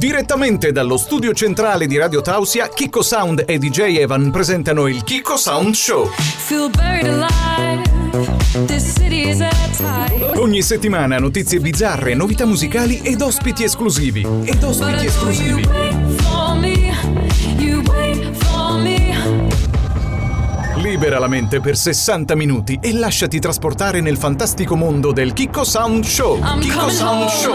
Direttamente dallo studio centrale di Radio Tausia, Kiko Sound e DJ Evan presentano il Kiko Sound Show. Ogni settimana notizie bizzarre, novità musicali ed ospiti esclusivi. Ed ospiti esclusivi. Libera la mente per 60 minuti e lasciati trasportare nel fantastico mondo del Kiko Sound Show. Kiko Sound Show.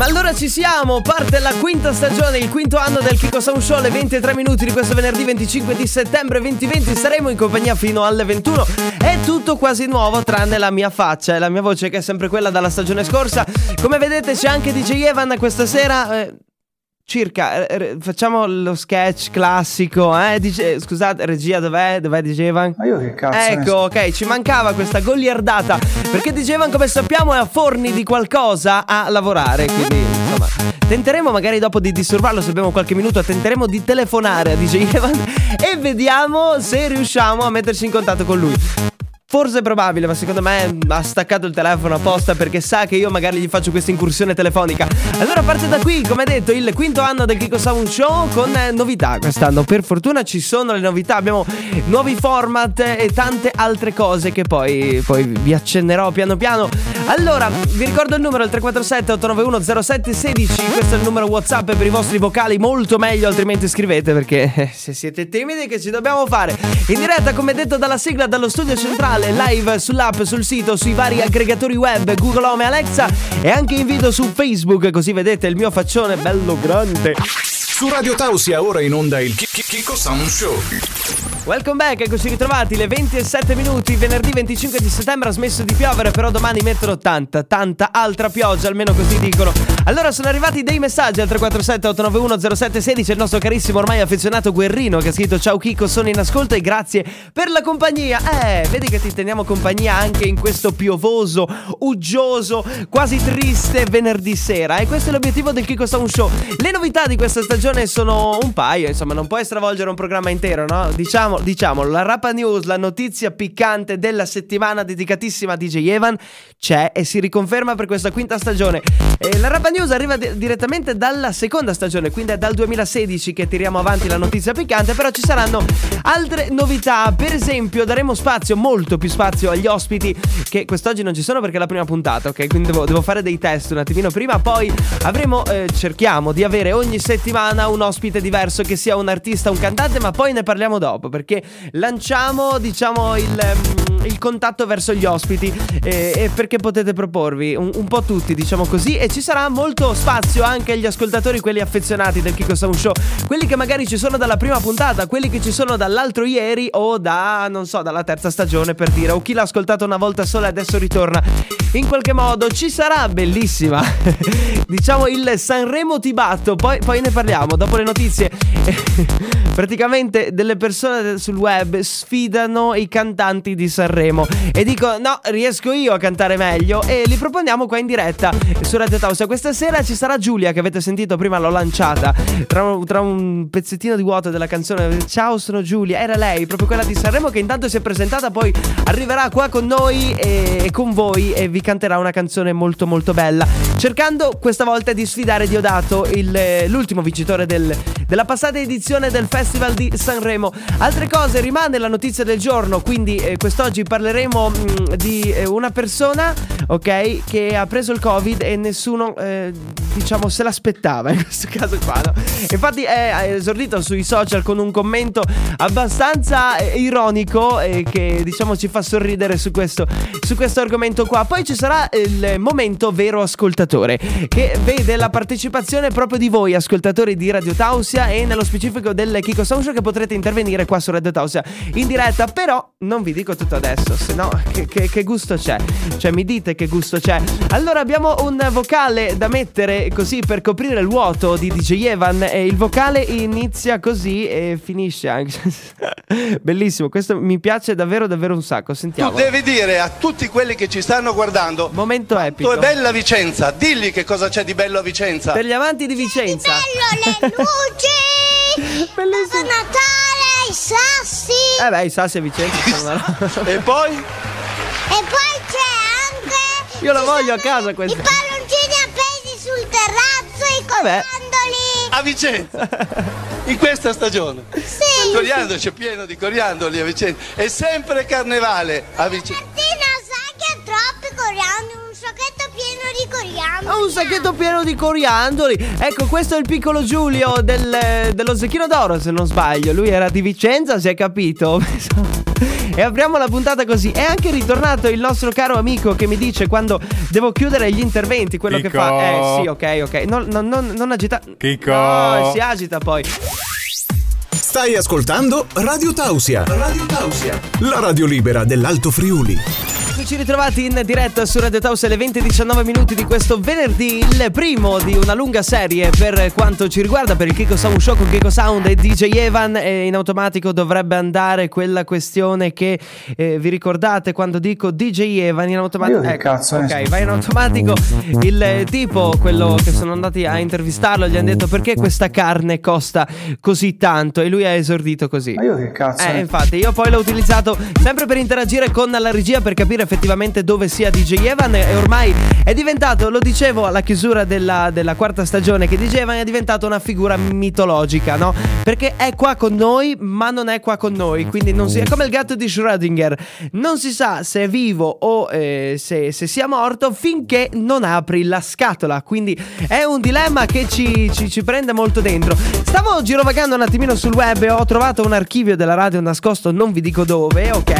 Ma allora ci siamo, parte la quinta stagione, il quinto anno del Kiko Sound Show alle 23 minuti di questo venerdì 25 di settembre 2020 saremo in compagnia fino alle 21 È tutto quasi nuovo tranne la mia faccia e la mia voce che è sempre quella dalla stagione scorsa. Come vedete c'è anche DJ Evan questa sera eh, circa, eh, facciamo lo sketch classico, eh? Dice, scusate, regia dov'è? Dov'è dicevano? Ma io che cazzo Ecco, ok, ci mancava questa goliardata, perché dicevano come sappiamo è a forni di qualcosa a lavorare, quindi insomma, tenteremo magari dopo di disturbarlo se abbiamo qualche minuto, tenteremo di telefonare a DJ Evan e vediamo se riusciamo a metterci in contatto con lui. Forse è probabile, ma secondo me ha staccato il telefono apposta perché sa che io magari gli faccio questa incursione telefonica. Allora parte da qui, come detto, il quinto anno del Kiko Sound Show con eh, novità quest'anno. Per fortuna ci sono le novità, abbiamo nuovi format e tante altre cose che poi, poi vi accennerò piano piano. Allora, vi ricordo il numero, il 347 891 0716, questo è il numero WhatsApp per i vostri vocali, molto meglio, altrimenti scrivete perché eh, se siete timidi che ci dobbiamo fare? In diretta, come detto dalla sigla dallo studio centrale live sull'app, sul sito, sui vari aggregatori web, Google Home e Alexa e anche in video su Facebook, così vedete il mio faccione bello grande. Su Radio Tausia ora in onda il Kiko Sound Show. Welcome back, eccoci ritrovati, le 27 minuti, venerdì 25 di settembre ha smesso di piovere, però domani mettono tanta, tanta altra pioggia, almeno così dicono. Allora sono arrivati dei messaggi al 347 891 0716, il nostro carissimo ormai affezionato Guerrino che ha scritto ciao Kiko, sono in ascolto e grazie per la compagnia. Eh, vedi che ti teniamo compagnia anche in questo piovoso, uggioso, quasi triste venerdì sera e questo è l'obiettivo del Kiko Sound Show. Le novità di questa stagione sono un paio, insomma non puoi stravolgere un programma intero, no? Diciamo diciamo, la Rapa News, la notizia piccante della settimana dedicatissima a DJ Evan c'è e si riconferma per questa quinta stagione. E la Rapa News arriva di- direttamente dalla seconda stagione, quindi è dal 2016 che tiriamo avanti la notizia piccante, però ci saranno altre novità, per esempio daremo spazio, molto più spazio agli ospiti che quest'oggi non ci sono perché è la prima puntata, ok? Quindi devo, devo fare dei test un attimino prima, poi avremo, eh, cerchiamo di avere ogni settimana un ospite diverso che sia un artista, un cantante, ma poi ne parliamo dopo perché lanciamo diciamo il, um, il contatto verso gli ospiti e, e perché potete proporvi un, un, po' tutti diciamo così e ci sarà molto spazio anche agli ascoltatori quelli affezionati del Kiko Sound Show quelli che magari ci sono dalla prima puntata quelli che ci sono dall'altro ieri o da non so dalla terza stagione per dire o chi l'ha ascoltato una volta sola e adesso ritorna. In qualche modo ci sarà bellissima diciamo il Sanremo Tibatto poi, poi ne parliamo dopo le notizie. Praticamente delle persone sul web sfidano i cantanti di Sanremo e dico no, riesco io a cantare meglio e li proponiamo qua in diretta su Radio Tausia. Questa sera ci sarà Giulia che avete sentito prima, l'ho lanciata tra tra un pezzettino di vuoto della canzone. Ciao, sono Giulia, era lei, proprio quella di Sanremo che intanto si è presentata, poi arriverà qua con noi e, e con voi e vi canterà una canzone molto molto bella, cercando questa volta di sfidare Diodato, il, l'ultimo vincitore del, della passata edizione del Festival di Sanremo. Altre cose, rimane la notizia del giorno, quindi eh, quest'oggi parleremo mh, mm, di eh, una persona, ok, che ha preso il Covid e nessuno, eh, diciamo, se l'aspettava in questo caso qua, no? Infatti è esordito sui social con un commento abbastanza eh, ironico e che, diciamo, ci fa sorridere su questo, su questo argomento qua. Poi ci sarà il momento vero ascoltatore, che vede la partecipazione proprio di voi, ascoltatori di Radio Tausia e nello specifico del Kiko Sound che potrete intervenire qua su Radio Tausia in diretta, però non vi dico tutto adesso, se no che, che, che, gusto c'è? Cioè mi dite che gusto c'è? Allora abbiamo un vocale da mettere così per coprire il vuoto di DJ Evan e il vocale inizia così e finisce anche. Bellissimo, questo mi piace davvero davvero un sacco, sentiamo. Tu devi dire a tutti quelli che ci stanno guardando Momento epico. Tu è bella Vicenza, dilli che cosa c'è di bello a Vicenza. Per gli amanti di Vicenza. Bello le luci! Bellissimo. Babbo Natale, sassi! Eh beh, i sassi a Vicenza sono una E poi? E poi c'è anche. Io la voglio a casa I questa. palloncini appesi sul terrazzo e i Vabbè. coriandoli. A Vicenza. In questa stagione. Sì. Il coriandolo c'è pieno di coriandoli a Vicenza. È sempre carnevale a Vicenza. Martina, sai che ha troppi coriandoli? Coriandoli. Un sacchetto pieno di coriandoli. Ecco, questo è il piccolo Giulio del- dello Zecchino d'Oro, se non sbaglio. Lui era di Vicenza, si è capito. E apriamo la puntata così. È anche ritornato il nostro caro amico che mi dice quando devo chiudere gli interventi, quello che Chicco. fa. Eh sì, ok, ok. Non, non, non, non agita. Chicco. No, si agita poi. Stai ascoltando Radio Tausia. Radio Tausia. La radio libera dell'Alto Friuli. Eccoci ritrovati in diretta su Radio Taus alle 20 e 19 minuti di questo venerdì, il primo di una lunga serie per quanto ci riguarda per il Kiko Sound Show con Kiko Sound e DJ Evan. E in automatico dovrebbe andare quella questione che eh, vi ricordate quando dico DJ Evan in automatico che cazzo ne ok va in automatico. Il eh, tipo quello che sono andati a intervistarlo gli hanno detto perché questa carne costa così tanto? E lui ha esordito così. Ma io che cazzo eh, ne- infatti, io poi l'ho utilizzato sempre per interagire con la regia per capire effettivamente dove sia DJ Evan. E ormai è diventato, lo dicevo alla chiusura della, della quarta stagione, che DJ Evan è diventato una figura mitologica, no? Perché è qua con noi, ma non è qua con noi. Quindi non si, è come il gatto di Schrödinger. Non si sa se è vivo o eh, se, se sia morto finché non apri la scatola. Quindi è un dilemma che ci, ci- ci prende molto dentro. Stavo girovagando un attimino sul web e ho trovato un archivio della radio nascosto, non vi dico dove, ok?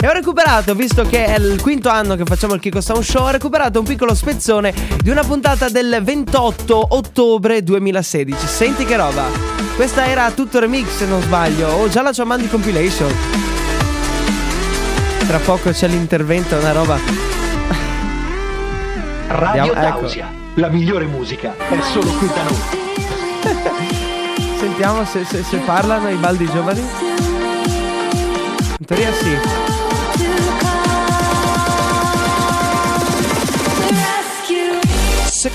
E ho recuperato, visto che è il quinto anno che facciamo il Kiko Sound Show, ho recuperato un piccolo spezzone di una puntata del 28 ottobre 2016. Senti che roba. Questa era tutto remix se non sbaglio, o già la Ciamandi compilation. Tra poco c'è l'intervento, una roba. Radio Andiamo- ecco. La migliore musica è solo qui da noi. Sentiamo se, se- se parlano i baldi giovani. In teoria sì.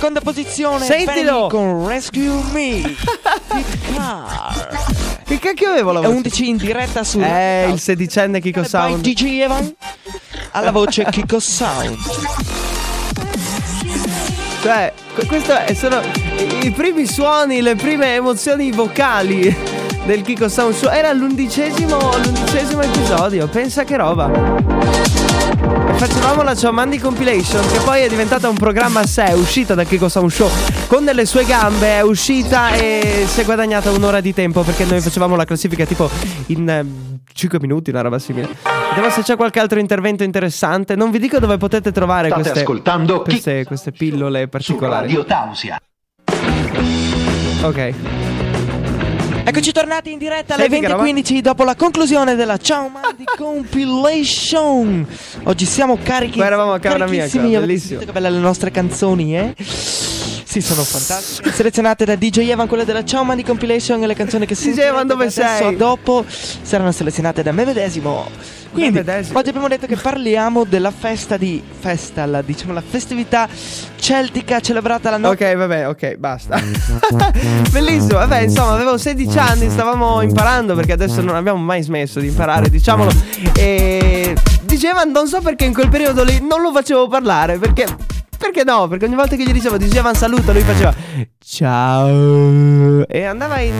Seconda posizione Sentilo! Fanny con Rescue Me Che cacchio avevo la È voce? 11 in diretta su Eh, il sedicenne Kiko By Sound. DJ Evan alla voce Kiko Sound Cioè, que- questo è- sono i- i primi suoni, le prime emozioni vocali del Kiko Sound Show. Era l'undicesimo, l'undicesimo episodio. Pensa che roba. Facevamo la Ciamandi Compilation, che poi è diventata un programma a sé, è uscita da Kiko Sound Show con delle sue gambe, è uscita e si è guadagnata un'ora di tempo perché noi facevamo la classifica tipo in 5 minuti, una roba simile. Vediamo se c'è qualche altro intervento interessante. Non vi dico dove potete trovare State queste, ascoltando queste, queste pillole su particolari. Radio Tausia. Ok. Eccoci tornati in diretta alle Senti che 20.15 dopo la conclusione della Ciao Mandi Compilation Oggi siamo carichi Qua eravamo a camera mia, qua, Avete bellissimo. Che belle le nostre canzoni, eh? Sì, sono fantastiche. Selezionate da DJ Evan, quelle della Ciao Mandi Compilation e le canzoni che si DJ Evan, dove sei? dopo saranno selezionate da me medesimo. Quindi, oggi abbiamo detto che parliamo della festa di festa, la, diciamo la festività celtica celebrata la notte Ok, vabbè, ok, basta. Bellissimo, vabbè, insomma, avevo 16 anni, stavamo imparando perché adesso non abbiamo mai smesso di imparare, diciamolo. E diceva, non so perché in quel periodo lì non lo facevo parlare, perché perché no? Perché ogni volta che gli dicevo diceva saluto, lui faceva ciao e andava in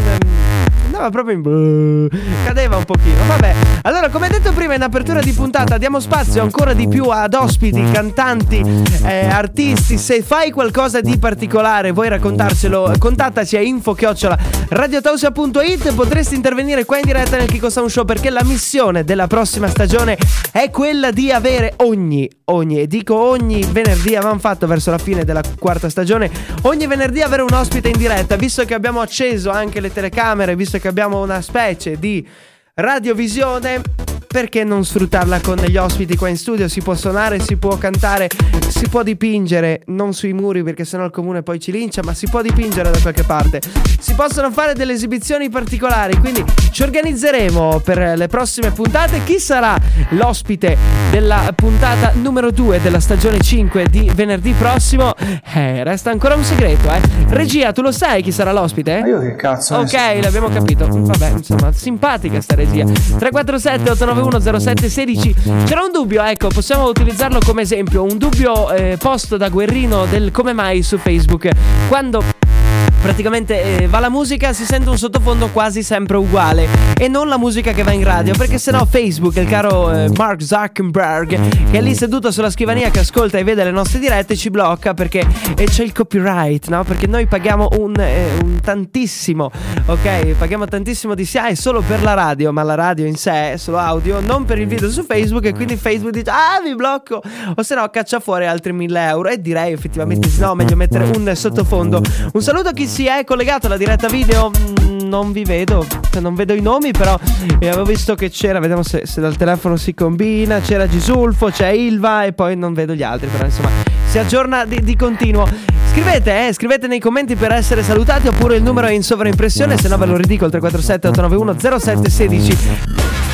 Andava proprio in cadeva un pochino. Vabbè. Allora, come detto prima in apertura di puntata, diamo spazio ancora di più ad ospiti, cantanti, eh, artisti. Se fai qualcosa di particolare, vuoi raccontarcelo, contattaci a info-chiocciola radiotausia.it. Potresti intervenire qua in diretta nel Kiko Sound Show perché la missione della prossima stagione è quella di avere ogni, ogni, e dico ogni venerdì, avevamo fatto verso la fine della quarta stagione, ogni venerdì avere un ospite in diretta, visto che abbiamo acceso anche le telecamere, visto che abbiamo una specie di radiovisione. Perché non sfruttarla con gli ospiti qua in studio? Si può suonare, si può cantare, si può dipingere, non sui muri perché sennò il comune poi ci lincia, ma si può dipingere da qualche parte. Si possono fare delle esibizioni particolari, quindi ci organizzeremo per le prossime puntate. Chi sarà l'ospite della puntata numero 2 della stagione 5 di venerdì prossimo? Eh, resta ancora un segreto, eh. Regia, tu lo sai chi sarà l'ospite? Ma io che cazzo Ok, l'abbiamo capito. Vabbè, insomma, simpatica sta regia. 347 891 891 07 16. C'era un dubbio, ecco, possiamo utilizzarlo come esempio, un dubbio eh, posto da Guerrino del come mai su Facebook. Quando praticamente eh, va la musica si sente un sottofondo quasi sempre uguale. E non la musica che va in radio perché sennò Facebook il caro eh, Mark Zuckerberg che è lì seduto sulla scrivania che ascolta e vede le nostre dirette ci blocca perché eh, c'è il copyright no? Perché noi paghiamo un, eh, un tantissimo ok? Paghiamo tantissimo di SIA solo per la radio ma la radio in sé è solo audio non per il video su Facebook e quindi Facebook dice ah vi blocco! O se no caccia fuori altri 1000 euro e direi effettivamente no meglio mettere un sottofondo. Un saluto a chi si è collegato alla diretta video. Mm, non vi vedo, cioè, non vedo i nomi, però eh, avevo visto che c'era. Vediamo se, se, dal telefono si combina. C'era Gisulfo, c'è Ilva e poi non vedo gli altri. Però insomma, si aggiorna di, di continuo. Scrivete, eh, scrivete nei commenti per essere salutati oppure il numero è in sovraimpressione, se no ve lo ridico il 347 891 0716.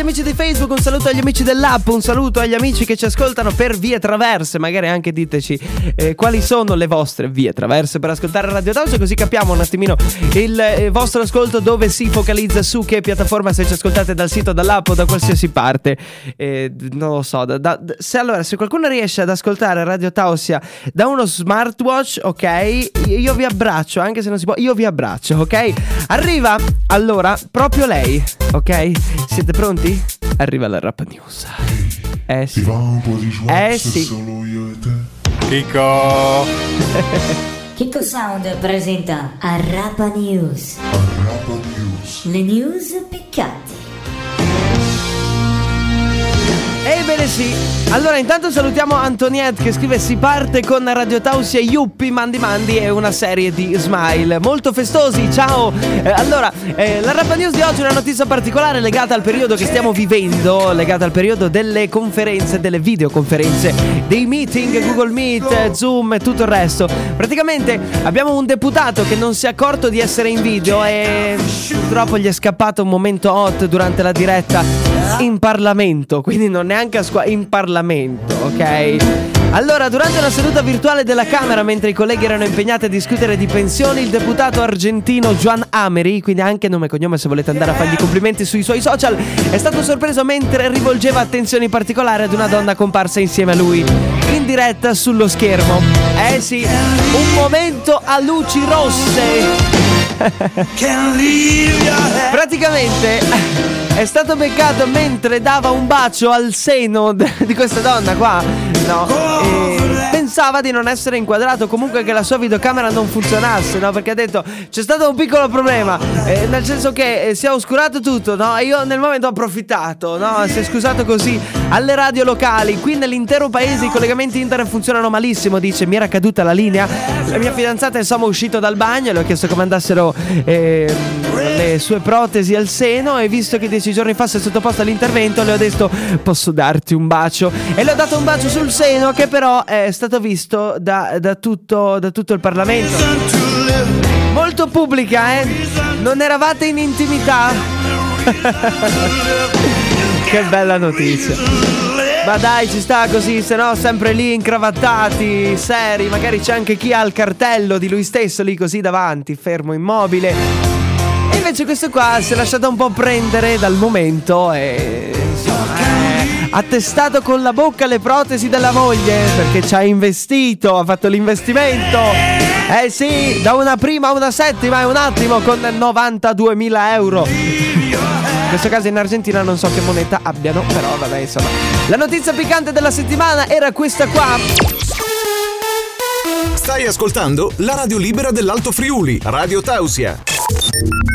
Agli amici di Facebook, un saluto agli amici dell'app, un saluto agli amici che ci ascoltano per vie traverse. Magari anche diteci eh, quali sono le vostre vie traverse per ascoltare Radio House, così capiamo un attimino il eh, vostro ascolto dove si focalizza su che piattaforma se ci ascoltate dal sito, dall'app o da qualsiasi parte. Eh, non lo so. Da, da, se allora, se qualcuno riesce ad ascoltare Radio Tausia da uno smartwatch, ok, io vi abbraccio, anche se non si può, io vi abbraccio, ok? Arriva allora proprio lei, ok? Siete pronti? Arriva la rap news. Eh sì. Eh sì. Chico. Chico Sound presenta Arrapa News. Arrapa News. Le news piccanti. Ebbene sì, allora intanto salutiamo Antoniette che scrive si parte con Radio Tausia Yuppi Mandi Mandi e una serie di smile molto festosi, ciao! Eh, allora, eh, la Rappa News di oggi è una notizia particolare legata al periodo che stiamo vivendo, legata al periodo delle conferenze, delle videoconferenze, dei meeting, Google Meet, Zoom e tutto il resto. Praticamente abbiamo un deputato che non si è accorto di essere in video e purtroppo gli è scappato un momento hot durante la diretta in Parlamento, quindi non neanche a scuola, in Parlamento, ok? Allora, durante una seduta virtuale della Camera, mentre i colleghi erano impegnati a discutere di pensioni, il deputato argentino Juan Ameri, quindi anche nome e cognome se volete andare a fargli complimenti sui suoi social, è stato sorpreso mentre rivolgeva attenzioni particolari ad una donna comparsa insieme a lui, in diretta sullo schermo. Eh sì, un momento a luci rosse. Praticamente è stato beccato mentre dava un bacio al seno di questa donna qua. No. E pensava di non essere inquadrato, comunque che la sua videocamera non funzionasse, no? Perché ha detto c'è stato un piccolo problema, eh, nel senso che eh, si è oscurato tutto, no? E io nel momento ho approfittato, no? Si è scusato così alle radio locali, qui nell'intero paese i collegamenti internet funzionano malissimo, dice mi era caduta la linea, la mia fidanzata insomma è uscito dal bagno, le ho chiesto come andassero eh, le sue protesi al seno e visto che dieci giorni fa si è sottoposto all'intervento le ho detto posso darti un bacio e le ho dato un bacio sul seno che però è stato visto da, da, tutto, da tutto il Parlamento. Molto pubblica, eh? Non eravate in intimità? che bella notizia. Ma dai, ci sta così, se no sempre lì incravattati, seri, magari c'è anche chi ha il cartello di lui stesso lì così davanti, fermo immobile. E invece questo qua si è lasciato un po' prendere dal momento e ha testato con la bocca le protesi della moglie perché ci ha investito, ha fatto l'investimento. Eh sì, da una prima a una settima è un attimo con 92.000 euro. Questo caso in Argentina non so che moneta abbiano, però vabbè insomma. La notizia piccante della settimana era questa qua. Stai ascoltando la radio libera dell'Alto Friuli, Radio Tausia.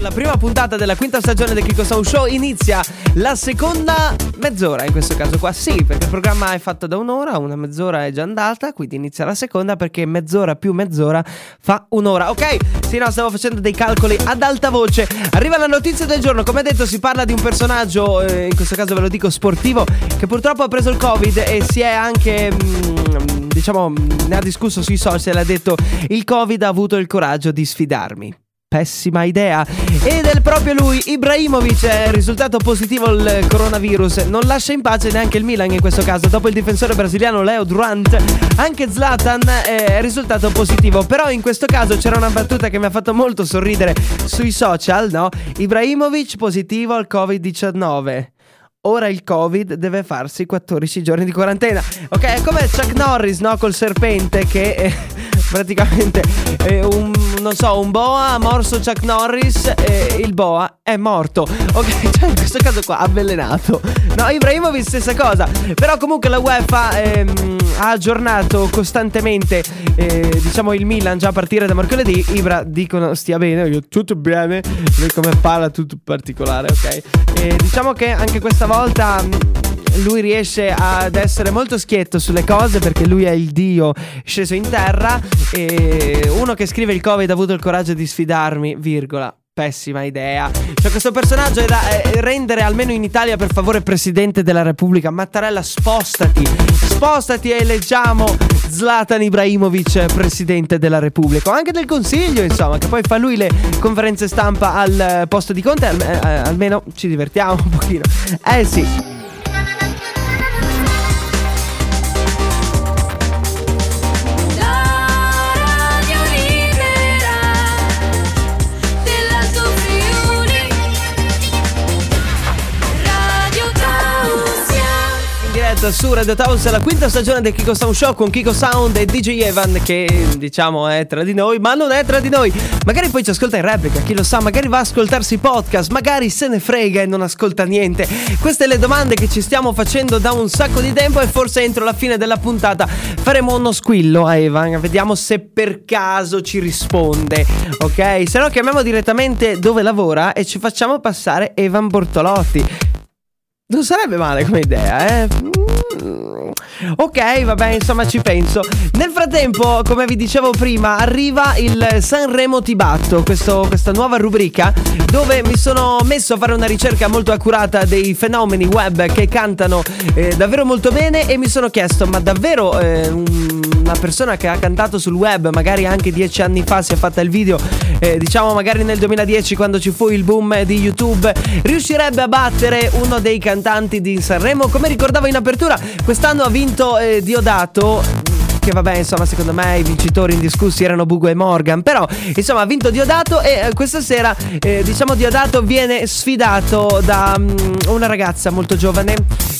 La prima puntata della quinta stagione del Kiko Sound Show inizia la seconda mezz'ora, in questo caso qua sì, perché il programma è fatto da un'ora, una mezz'ora è già andata, quindi inizia la seconda perché mezz'ora più mezz'ora fa un'ora. Ok? Sì, no, stavo facendo dei calcoli ad alta voce. Arriva la notizia del giorno, come detto si parla di un personaggio, eh, in questo caso ve lo dico sportivo, che purtroppo ha preso il Covid e si è anche... Mm, diciamo, ne ha discusso sui social ha detto il Covid ha avuto il coraggio di sfidarmi. Pessima idea. Ed è proprio lui, Ibrahimovic, è risultato positivo al coronavirus. Non lascia in pace neanche il Milan in questo caso. Dopo il difensore brasiliano Leo Durant, anche Zlatan è risultato positivo. Però in questo caso c'era una battuta che mi ha fatto molto sorridere sui social, no? Ibrahimovic positivo al Covid-19. Ora il Covid deve farsi 14 giorni di quarantena. Ok, è come Chuck Norris, no? Col serpente che eh, praticamente eh, un, non so, un boa ha morso Chuck Norris e il boa è morto. Ok, cioè in questo caso qua avvelenato. No, Ibrahimovic stessa cosa. Però comunque la UEFA ehm, ha aggiornato costantemente eh, diciamo il Milan già a partire da mercoledì. Ibra dicono stia bene, io tutto bene. Lui come parla tutto particolare, ok? E diciamo che anche questa volta lui riesce ad essere molto schietto sulle cose perché lui è il dio sceso in terra e uno che scrive il Covid ha avuto il coraggio di sfidarmi, virgola. Pessima idea. Cioè, questo personaggio è da eh, rendere almeno in Italia, per favore, presidente della Repubblica. Mattarella, spostati. Spostati e eleggiamo Zlatan Ibrahimovic, presidente della Repubblica. O anche del Consiglio, insomma, che poi fa lui le conferenze stampa al eh, posto di Conte. Al- eh, almeno ci divertiamo un pochino. Eh sì. Diretta su Radio House la quinta stagione del Kiko Sound Show con Kiko Sound e DJ Evan che diciamo è tra di noi ma non è tra di noi. Magari poi ci ascolta in replica chi lo sa magari va a ascoltarsi i podcast magari se ne frega e non ascolta niente. Queste le domande che ci stiamo facendo da un sacco di tempo e forse entro la fine della puntata faremo uno squillo a Evan vediamo se per caso ci risponde ok? Se no chiamiamo direttamente dove lavora e ci facciamo passare Evan Bortolotti. Non sarebbe male come idea, eh? Ok, vabbè, insomma ci penso. Nel frattempo, come vi dicevo prima, arriva il Sanremo Tibatto, questo- questa nuova rubrica dove mi sono messo a fare una ricerca molto accurata dei fenomeni web che cantano eh, davvero molto bene e mi sono chiesto, ma davvero eh, un- una persona che ha cantato sul web, magari anche dieci anni fa si è fatta il video, eh, diciamo magari nel 2010 quando ci fu il boom di YouTube, riuscirebbe a battere uno dei cantanti di Sanremo? Come ricordavo in apertura, quest'anno ha vinto eh, Diodato. Che vabbè, insomma, secondo me i vincitori indiscussi erano Bugo e Morgan. Però, insomma, ha vinto Diodato e eh, questa sera, eh, diciamo, Diodato viene sfidato da mm, una ragazza molto giovane.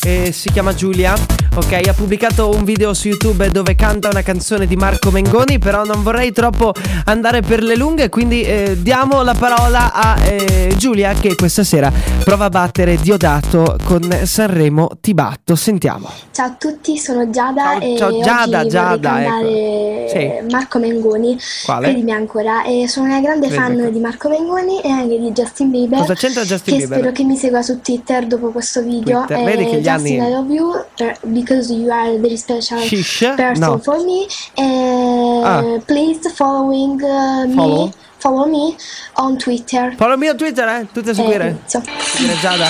eh, si chiama Giulia. Ok, ha pubblicato un video su YouTube dove canta una canzone di Marco Mengoni. Però non vorrei troppo andare per le lunghe. Quindi eh, diamo la parola a eh, Giulia che questa sera prova a battere Diodato con Sanremo Tibatto. Sentiamo. Ciao a tutti, sono Giada Ciao- e ciao, oggi Giada, Giada, cantare ecco. Sì. Marco Mengoni. Quale? Credimi ancora. E sono una grande Credimi fan ancora. di Marco Mengoni e anche di Justin Bieber. Cosa c'entra Justin che Bieber? spero che mi segua su Twitter dopo questo video. Twitter, E vedi che gli Justin, anni- I love you because you are a very special Shish? person No. for me. E Ah. please following uh, Follow? me, follow me on Twitter. Follow me on Twitter, eh? Tutte a seguire. Eh, inizio. Seguire Giada.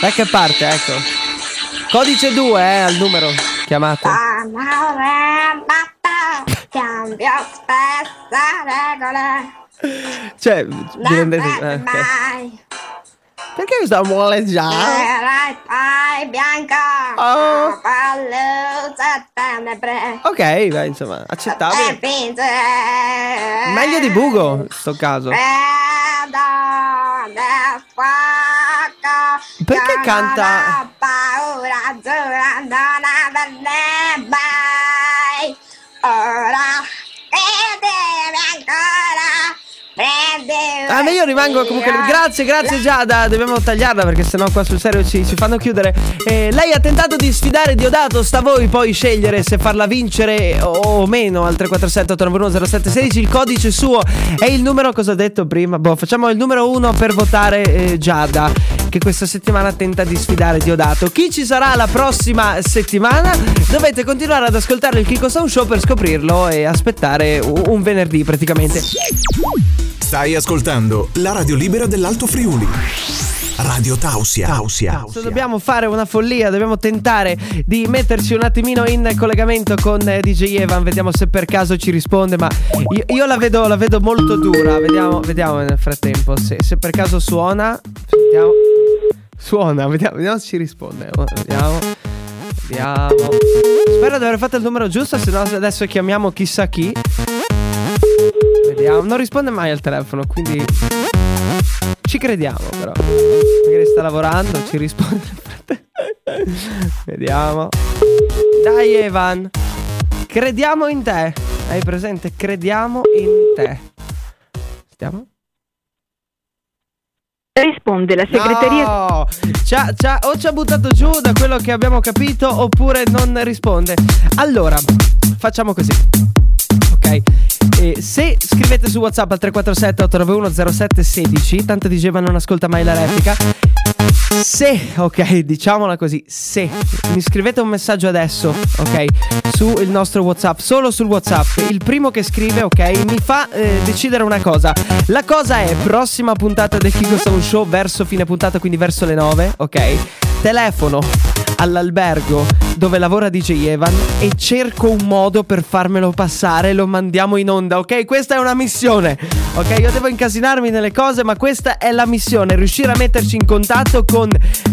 Dai che parte, ecco. Codice 2, eh, al numero. Chiamate. Cambio spesso regole. Cioè, vi rendete... eh, ok. Mai. Perché mi sta muoleggiando? Sarai poi bianco. Oh. Ok, beh, insomma, accettabile. Meglio di Bugo, in sto caso. Vedo. Perché canta- paura, giuro, non averne mai. Ora Ah, ma io rimango comunque. Grazie, grazie Giada. Dobbiamo tagliarla perché sennò qua sul serio ci, ci fanno chiudere. Eh, lei ha tentato di sfidare Diodato. Sta a voi poi scegliere se farla vincere o meno al 347 891 0716. Il codice suo è il numero. Cosa ho detto prima? Boh, facciamo il numero uno per votare eh, Giada. Che questa settimana tenta di sfidare Diodato. Chi ci sarà la prossima settimana? Dovete continuare ad ascoltare il Kiko Sound Show per scoprirlo e aspettare un venerdì praticamente. Stai ascoltando la radio libera dell'Alto Friuli. Radio Tausia. Tausia. Se dobbiamo fare una follia, dobbiamo tentare di metterci un attimino in collegamento con eh, DJ Evan, vediamo se per caso ci risponde, ma io, io la, vedo, la vedo molto dura, vediamo, vediamo nel frattempo se, se per caso suona. Sentiamo. Suona, vediamo, vediamo se ci risponde. Vediamo. Vediamo. Spero di aver fatto il numero giusto, se no adesso chiamiamo chissà chi. Vediamo. Non risponde mai al telefono, quindi ci crediamo però. Magari sta lavorando, ci risponde. Vediamo. Dai Evan. Crediamo in te. Hai presente? Crediamo in te. Stiamo? Risponde la segreteria. No! Ci ha- ci ha- o ci ha buttato giù da quello che abbiamo capito oppure non risponde. Allora, facciamo così. E se scrivete su WhatsApp al 347 891 0716, tanto diceva non ascolta mai la replica. Se, ok, diciamola così, se mi scrivete un messaggio adesso, ok, sul nostro WhatsApp, solo sul WhatsApp, il primo che scrive, ok, mi fa eh, decidere una cosa. La cosa è prossima puntata del Kiko Sound Show verso fine puntata, quindi verso le 9, ok? Telefono all'albergo dove lavora DJ Evan e cerco un modo per farmelo passare e lo mandiamo in onda, ok? Questa è una missione, ok? Io devo incasinarmi nelle cose, ma questa è la missione, riuscire a metterci in contatto con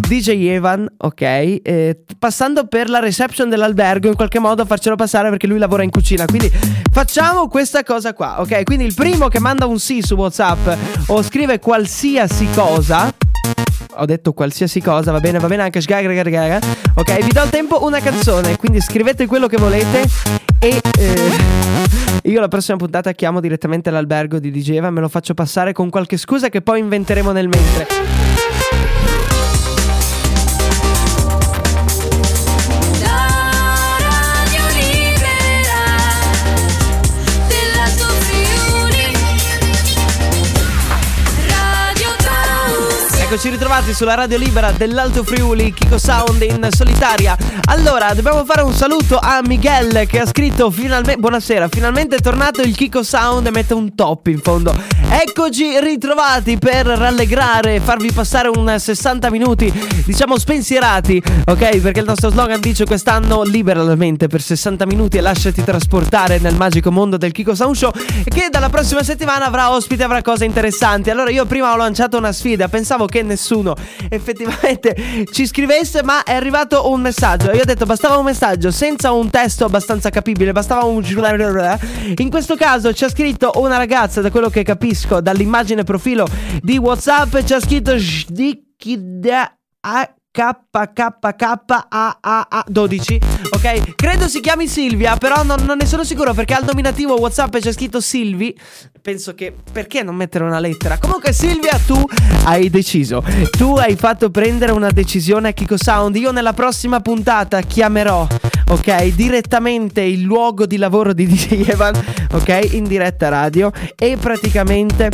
DJ Evan, ok? Eh, passando per la reception dell'albergo, in qualche modo farcelo passare perché lui lavora in cucina, quindi facciamo questa cosa qua, ok? Quindi il primo che manda un sì su WhatsApp o scrive qualsiasi cosa ho detto qualsiasi cosa, va bene, va bene anche sgaga, Ok, vi do il tempo una canzone, quindi scrivete quello che volete e eh, io la prossima puntata chiamo direttamente l'albergo di DJ Eva, me lo faccio passare con qualche scusa che poi inventeremo nel mentre. Eccoci ritrovati sulla radio libera dell'Alto Friuli, Kiko Sound in solitaria. Allora, dobbiamo fare un saluto a Miguel che ha scritto finalmente Buonasera, finalmente è tornato il Kiko Sound e mette un top in fondo. Eccoci ritrovati per rallegrare e farvi passare un 60 minuti, diciamo spensierati, ok? Perché il nostro slogan dice quest'anno liberamente per 60 minuti e lasciati trasportare nel magico mondo del Kiko Sound Show che dalla prossima settimana avrà ospiti, avrà cose interessanti. Allora io prima ho lanciato una sfida, pensavo che nessuno effettivamente ci scrivesse, ma è arrivato un messaggio. Io ho detto bastava un messaggio senza un testo abbastanza capibile, bastava un In questo caso ci ha scritto una ragazza, da quello che capisco dall'immagine profilo di WhatsApp, ci ha scritto Shdikida KKKA12 Ok? Credo si chiami Silvia Però non, non ne sono sicuro Perché al nominativo Whatsapp c'è scritto Silvi Penso che Perché non mettere una lettera? Comunque Silvia tu hai deciso. Tu hai fatto prendere una decisione a Kiko Sound. Io nella prossima puntata chiamerò Ok Direttamente il luogo di lavoro di DJ Evan Ok In diretta radio E praticamente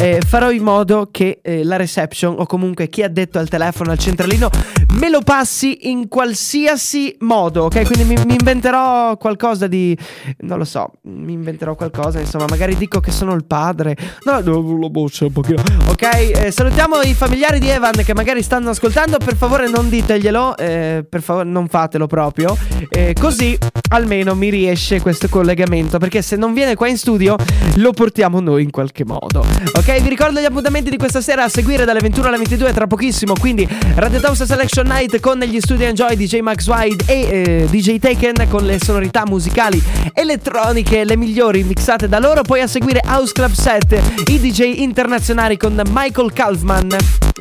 eh, farò in modo che eh, la reception o comunque chi ha detto al telefono al centralino me lo passi in qualsiasi modo, ok? Quindi mi, mi inventerò qualcosa di non lo so, mi inventerò qualcosa, insomma, magari dico che sono il padre. No, no la voce un pochino. Ok, eh, salutiamo i familiari di Evan che magari stanno ascoltando, per favore non diteglielo, eh, per favore non fatelo proprio. Eh, così almeno mi riesce questo collegamento, perché se non viene qua in studio lo portiamo noi in qualche modo. Ok, vi ricordo gli appuntamenti di questa sera a seguire dalle 21 alle 22 tra pochissimo, quindi Radio Toast Selection Night con gli studi Enjoy, DJ Max Wide e eh, DJ Taken con le sonorità musicali elettroniche, le migliori mixate da loro, poi a seguire House Club 7, i DJ internazionali con Michael Kaufman.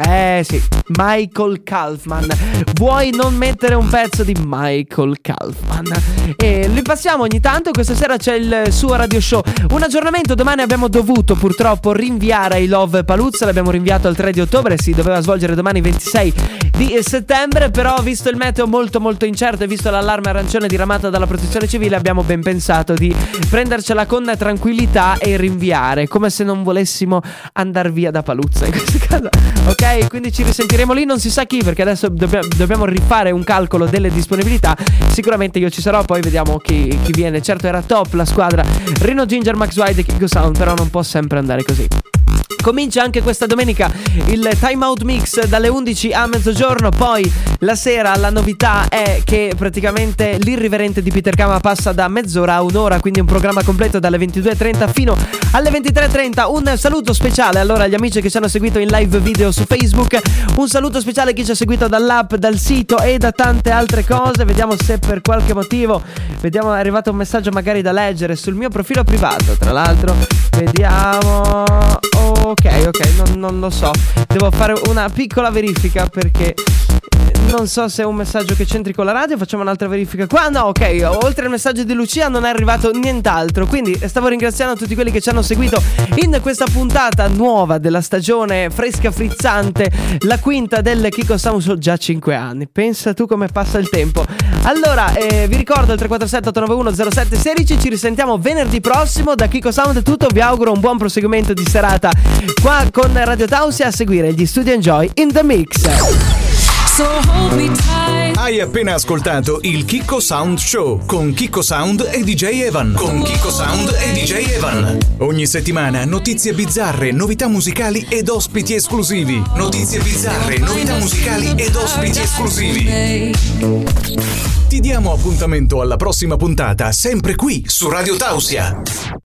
Eh sì, Michael Kaufman. Vuoi non mettere un pezzo di Michael Kaufman? E li passiamo ogni tanto, questa sera c'è il suo radio show. Un aggiornamento, domani abbiamo dovuto purtroppo rinviare i Love Paluzza, l'abbiamo rinviato al 3 di ottobre, si doveva svolgere domani 26 di settembre, però visto il meteo molto molto incerto e visto l'allarme arancione diramata dalla protezione civile abbiamo ben pensato di prendercela con tranquillità e rinviare, come se non volessimo andare via da Paluzza in questo caso. Ok, quindi ci risentiremo lì, non si sa chi, perché adesso dobbia- dobbiamo rifare un calcolo delle disponibilità. Sicuramente io ci sarò, poi vediamo chi, chi viene. Certo era top la squadra Rino Ginger, Max Wide e Kiko Sound, però non può sempre andare così. Comincia anche questa domenica il Time Out Mix dalle 11 a mezzogiorno, poi la sera la novità è che praticamente l'irriverente di Peter Kama passa da mezz'ora a un'ora, quindi un programma completo dalle 22.30 fino alle 23.30. Un saluto speciale allora agli amici che ci hanno seguito in live video su Facebook, un saluto speciale a chi ci ha seguito dall'app, dal sito e da tante altre cose. Vediamo se per qualche motivo, vediamo è arrivato un messaggio magari da leggere sul mio profilo privato, tra l'altro. Vediamo. Ok, ok, non, non lo so. Devo fare una piccola verifica perché non so se è un messaggio che c'entri con la radio. Facciamo un'altra verifica qua. No, ok. Oltre al messaggio di Lucia non è arrivato nient'altro. Quindi stavo ringraziando tutti quelli che ci hanno seguito in questa puntata nuova della stagione fresca frizzante. La quinta del Kiko Show. Già 5 anni. Pensa tu come passa il tempo. Allora, eh, vi ricordo il 347 891 0716. Ci risentiamo venerdì prossimo. Da Kiko Sound è tutto. Vi auguro un buon proseguimento di serata qua con Radio Tausia a seguire gli Studio Enjoy in the Mix. Hai appena ascoltato il Kiko Sound Show con Kiko Sound e DJ Evan. Con Kiko Sound e DJ Evan. Ogni settimana notizie bizzarre, novità musicali ed ospiti esclusivi. Notizie bizzarre, novità musicali ed ospiti esclusivi. Ti diamo appuntamento alla prossima puntata, sempre qui su Radio Tausia.